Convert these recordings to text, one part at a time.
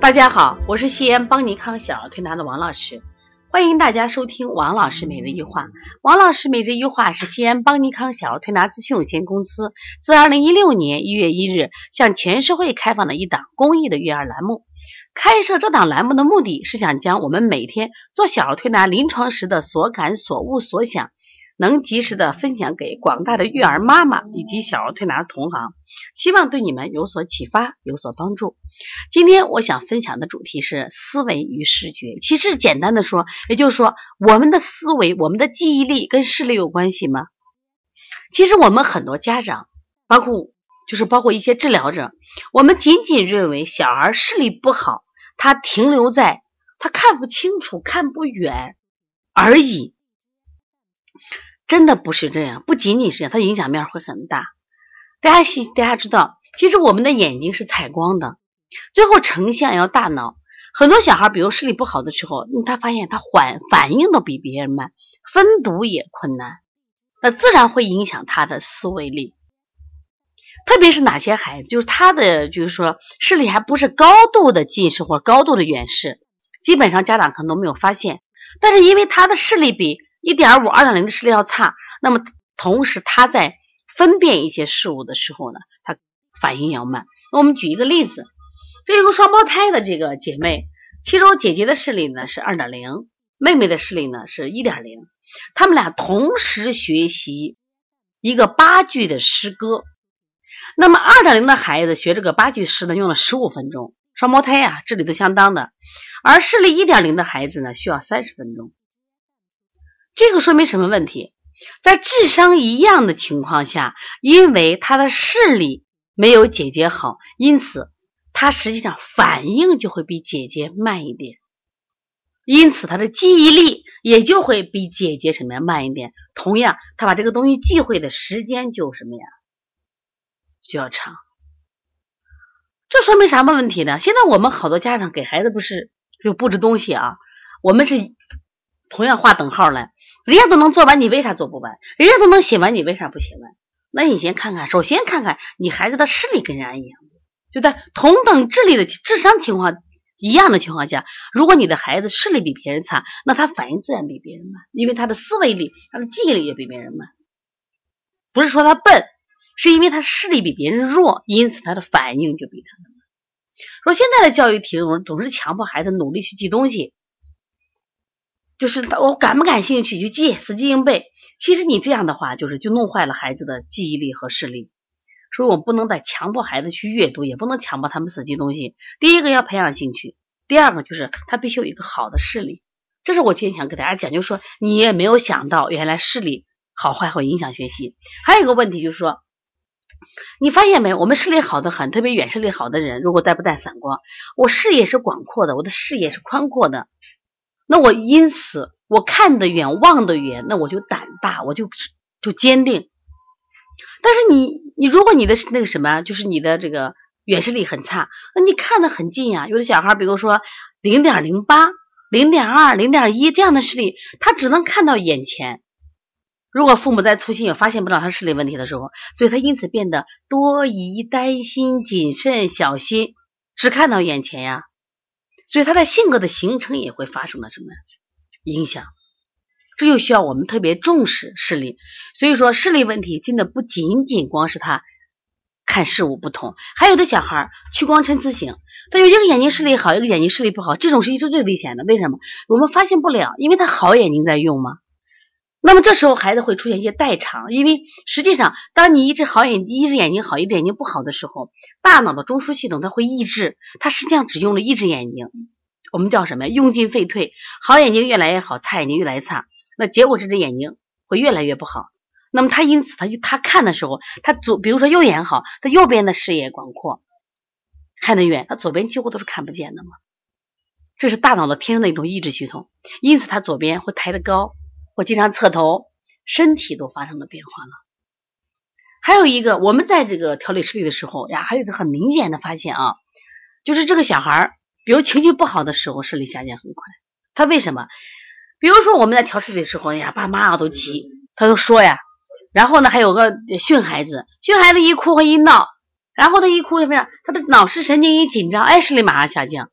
大家好，我是西安邦尼康小儿推拿的王老师，欢迎大家收听王老师每日一话。王老师每日一话是西安邦尼康小儿推拿咨询有限公司自二零一六年一月一日向全社会开放的一档公益的育儿栏目。开设这档栏目的目的是想将我们每天做小儿推拿临床时的所感所悟所想。能及时的分享给广大的育儿妈妈以及小儿推拿的同行，希望对你们有所启发，有所帮助。今天我想分享的主题是思维与视觉。其实简单的说，也就是说，我们的思维、我们的记忆力跟视力有关系吗？其实我们很多家长，包括就是包括一些治疗者，我们仅仅认为小孩视力不好，他停留在他看不清楚、看不远而已。真的不是这样，不仅仅是这样，它影响面会很大。大家大家知道，其实我们的眼睛是采光的，最后成像要大脑。很多小孩，比如视力不好的时候，他发现他缓反应都比别人慢，分读也困难，那自然会影响他的思维力。特别是哪些孩子，就是他的就是说视力还不是高度的近视或高度的远视，基本上家长可能都没有发现，但是因为他的视力比。一点五、二点零的视力要差，那么同时他在分辨一些事物的时候呢，他反应要慢。那我们举一个例子，这有个双胞胎的这个姐妹，其中姐姐的视力呢是二点零，妹妹的视力呢是一点零，他们俩同时学习一个八句的诗歌。那么二点零的孩子学这个八句诗呢，用了十五分钟，双胞胎呀，智力都相当的，而视力一点零的孩子呢，需要三十分钟。这个说明什么问题？在智商一样的情况下，因为他的视力没有姐姐好，因此他实际上反应就会比姐姐慢一点，因此他的记忆力也就会比姐姐什么呀慢一点。同样，他把这个东西记会的时间就什么呀就要长。这说明什么问题呢？现在我们好多家长给孩子不是就布置东西啊，我们是。同样画等号了，人家都能做完，你为啥做不完？人家都能写完，你为啥不写完？那你先看看，首先看看你孩子的视力跟人家一样，就在同等智力的智商情况一样的情况下，如果你的孩子视力比别人差，那他反应自然比别人慢，因为他的思维力、他的记忆力也比别人慢。不是说他笨，是因为他视力比别人弱，因此他的反应就比他慢。说现在的教育体总总是强迫孩子努力去记东西。就是我感不感兴趣就记，死记硬背。其实你这样的话，就是就弄坏了孩子的记忆力和视力。所以我们不能再强迫孩子去阅读，也不能强迫他们死记东西。第一个要培养兴趣，第二个就是他必须有一个好的视力。这是我今天想给大家讲，就是说你也没有想到，原来视力好坏会影响学习。还有一个问题就是说，你发现没？我们视力好的很，特别远视力好的人，如果带不带散光，我视野是广阔的，我的视野是宽阔的。那我因此我看得远望得远，那我就胆大，我就就坚定。但是你你如果你的那个什么，就是你的这个远视力很差，那你看得很近呀。有的小孩，比如说零点零八、零点二、零点一这样的视力，他只能看到眼前。如果父母在粗心也发现不了他视力问题的时候，所以他因此变得多疑、担心、谨慎、小心，只看到眼前呀。所以他的性格的形成也会发生了什么影响？这就需要我们特别重视视力。所以说视力问题真的不仅仅光是他看事物不同，还有的小孩屈光参差型，他有一个眼睛视力好，一个眼睛视力不好，这种是一直最危险的。为什么？我们发现不了，因为他好眼睛在用吗。那么这时候孩子会出现一些代偿，因为实际上，当你一只好眼一只眼睛好，一只眼睛不好的时候，大脑的中枢系统它会抑制，它实际上只用了一只眼睛，我们叫什么？用进废退，好眼睛越来越好，差眼睛越来越差，那结果这只眼睛会越来越不好。那么他因此他就他看的时候，他左比如说右眼好，他右边的视野广阔，看得远，他左边几乎都是看不见的嘛。这是大脑的天生的一种抑制系统，因此他左边会抬得高。我经常侧头，身体都发生了变化了。还有一个，我们在这个调理视力的时候呀，还有一个很明显的发现啊，就是这个小孩儿，比如情绪不好的时候，视力下降很快。他为什么？比如说我们在调视力的时候呀，爸妈啊都急，他都说呀，然后呢还有个训孩子，训孩子一哭和一闹，然后他一哭什么呀？他的脑视神经一紧张，哎，视力马上下降。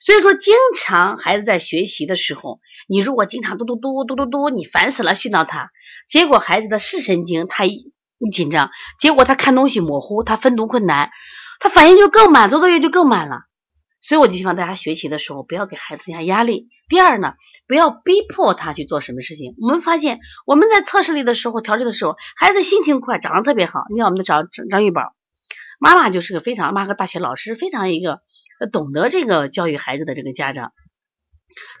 所以说，经常孩子在学习的时候，你如果经常嘟嘟嘟嘟嘟嘟，你烦死了，训导他，结果孩子的视神经他一紧张，结果他看东西模糊，他分读困难，他反应就更慢，做作业就更慢了。所以我就希望大家学习的时候不要给孩子增加压力。第二呢，不要逼迫他去做什么事情。我们发现我们在测试里的时候、调理的时候，孩子心情快，长得特别好。你看我们的张张玉宝妈妈就是个非常，妈个大学老师，非常一个懂得这个教育孩子的这个家长。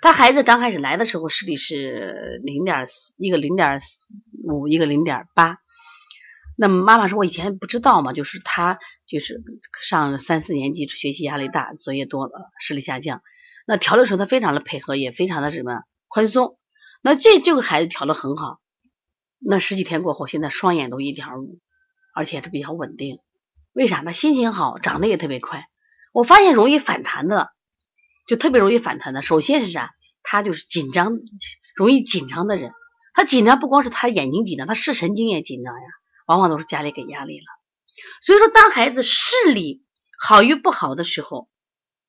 他孩子刚开始来的时候视力是零点四，一个零点五，一个零点八。那么妈妈说：“我以前不知道嘛，就是他就是上三四年级学习压力大，作业多了，视力下降。那调的时候他非常的配合，也非常的什么宽松。那这这个孩子调的很好。那十几天过后，现在双眼都一点五，而且是比较稳定。为啥？呢？心情好，长得也特别快。我发现容易反弹的，就特别容易反弹的。首先是啥？他就是紧张，容易紧张的人。他紧张不光是他眼睛紧张，他视神经也紧张呀。”往往都是家里给压力了，所以说，当孩子视力好与不好的时候，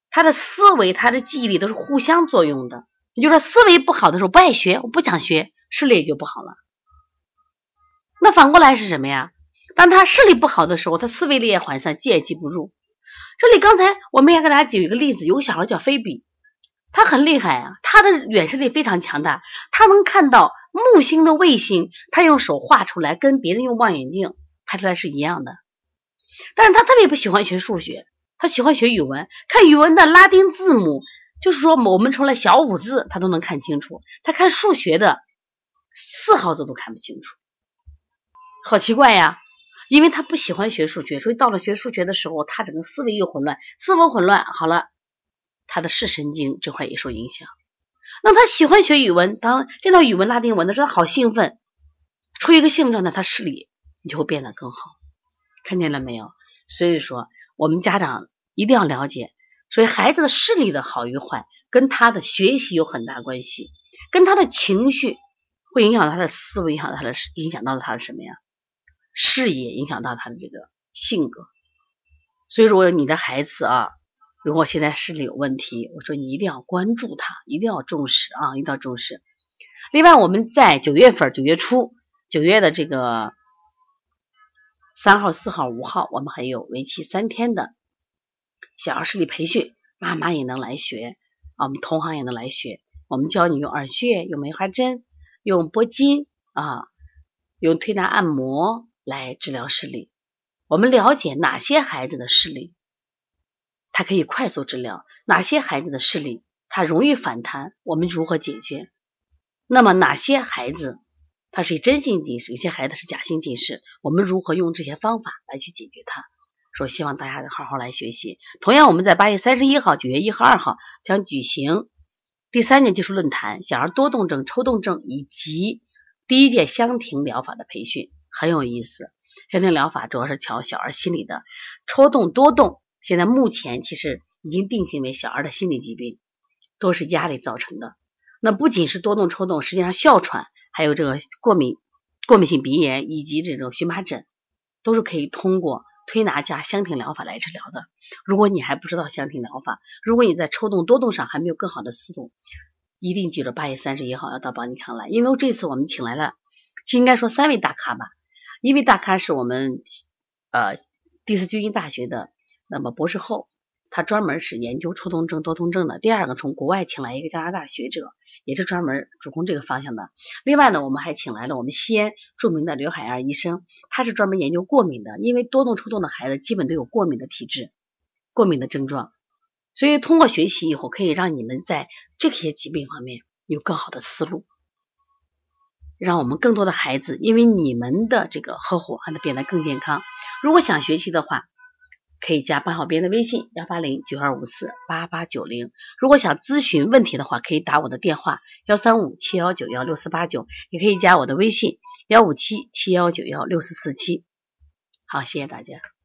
他的思维、他的记忆力都是互相作用的。也就是说，思维不好的时候，不爱学，我不想学，视力也就不好了。那反过来是什么呀？当他视力不好的时候，他思维力也涣散，记也记不住。这里刚才我们也给大家举一个例子，有个小孩叫菲比，他很厉害啊，他的远视力非常强大，他能看到。木星的卫星，他用手画出来，跟别人用望远镜拍出来是一样的。但是他特别不喜欢学数学，他喜欢学语文。看语文的拉丁字母，就是说我们除了小五字，他都能看清楚。他看数学的四号字都看不清楚，好奇怪呀！因为他不喜欢学数学，所以到了学数学的时候，他整个思维又混乱，思维混乱，好了，他的视神经这块也受影响。那他喜欢学语文，当见到语文拉丁文的时候，他好兴奋，处于一个兴奋状态，他视力你就会变得更好，看见了没有？所以说，我们家长一定要了解，所以孩子的视力的好与坏，跟他的学习有很大关系，跟他的情绪会影响他的思维，影响他的影响到了他的什么呀？视野，影响到他的这个性格。所以说，你的孩子啊。如果现在视力有问题，我说你一定要关注他，一定要重视啊，一定要重视。另外，我们在九月份、九月初、九月的这个三号、四号、五号，我们还有为期三天的小儿视力培训，妈妈也能来学啊，我们同行也能来学。我们教你用耳穴、用梅花针、用拨筋啊，用推拿按摩来治疗视力。我们了解哪些孩子的视力？它可以快速治疗哪些孩子的视力，他容易反弹，我们如何解决？那么哪些孩子他是真性近视，有些孩子是假性近视，我们如何用这些方法来去解决它？说希望大家好好来学习。同样，我们在八月三十一号、九月一号、二号将举行第三届技术论坛，小儿多动症、抽动症以及第一届香庭疗法的培训很有意思。香庭疗法主要是调小儿心理的抽动多动。现在目前其实已经定性为小儿的心理疾病，都是压力造成的。那不仅是多动抽动，实际上哮喘，还有这个过敏、过敏性鼻炎以及这种荨麻疹，都是可以通过推拿加香庭疗法来治疗的。如果你还不知道香庭疗法，如果你在抽动多动上还没有更好的思路，一定记着八月三十一号要到邦尼康来，因为这次我们请来了，应该说三位大咖吧。因为大咖是我们呃第四军医大学的。那么博士后，他专门是研究抽动症、多动症的。第二个，从国外请来一个加拿大学者，也是专门主攻这个方向的。另外呢，我们还请来了我们西安著名的刘海燕医生，他是专门研究过敏的。因为多动抽动的孩子基本都有过敏的体质、过敏的症状，所以通过学习以后，可以让你们在这些疾病方面有更好的思路，让我们更多的孩子因为你们的这个呵护，让他变得更健康。如果想学习的话，可以加班小编的微信幺八零九二五四八八九零。如果想咨询问题的话，可以打我的电话幺三五七幺九幺六四八九，也可以加我的微信幺五七七幺九幺六四四七。好，谢谢大家。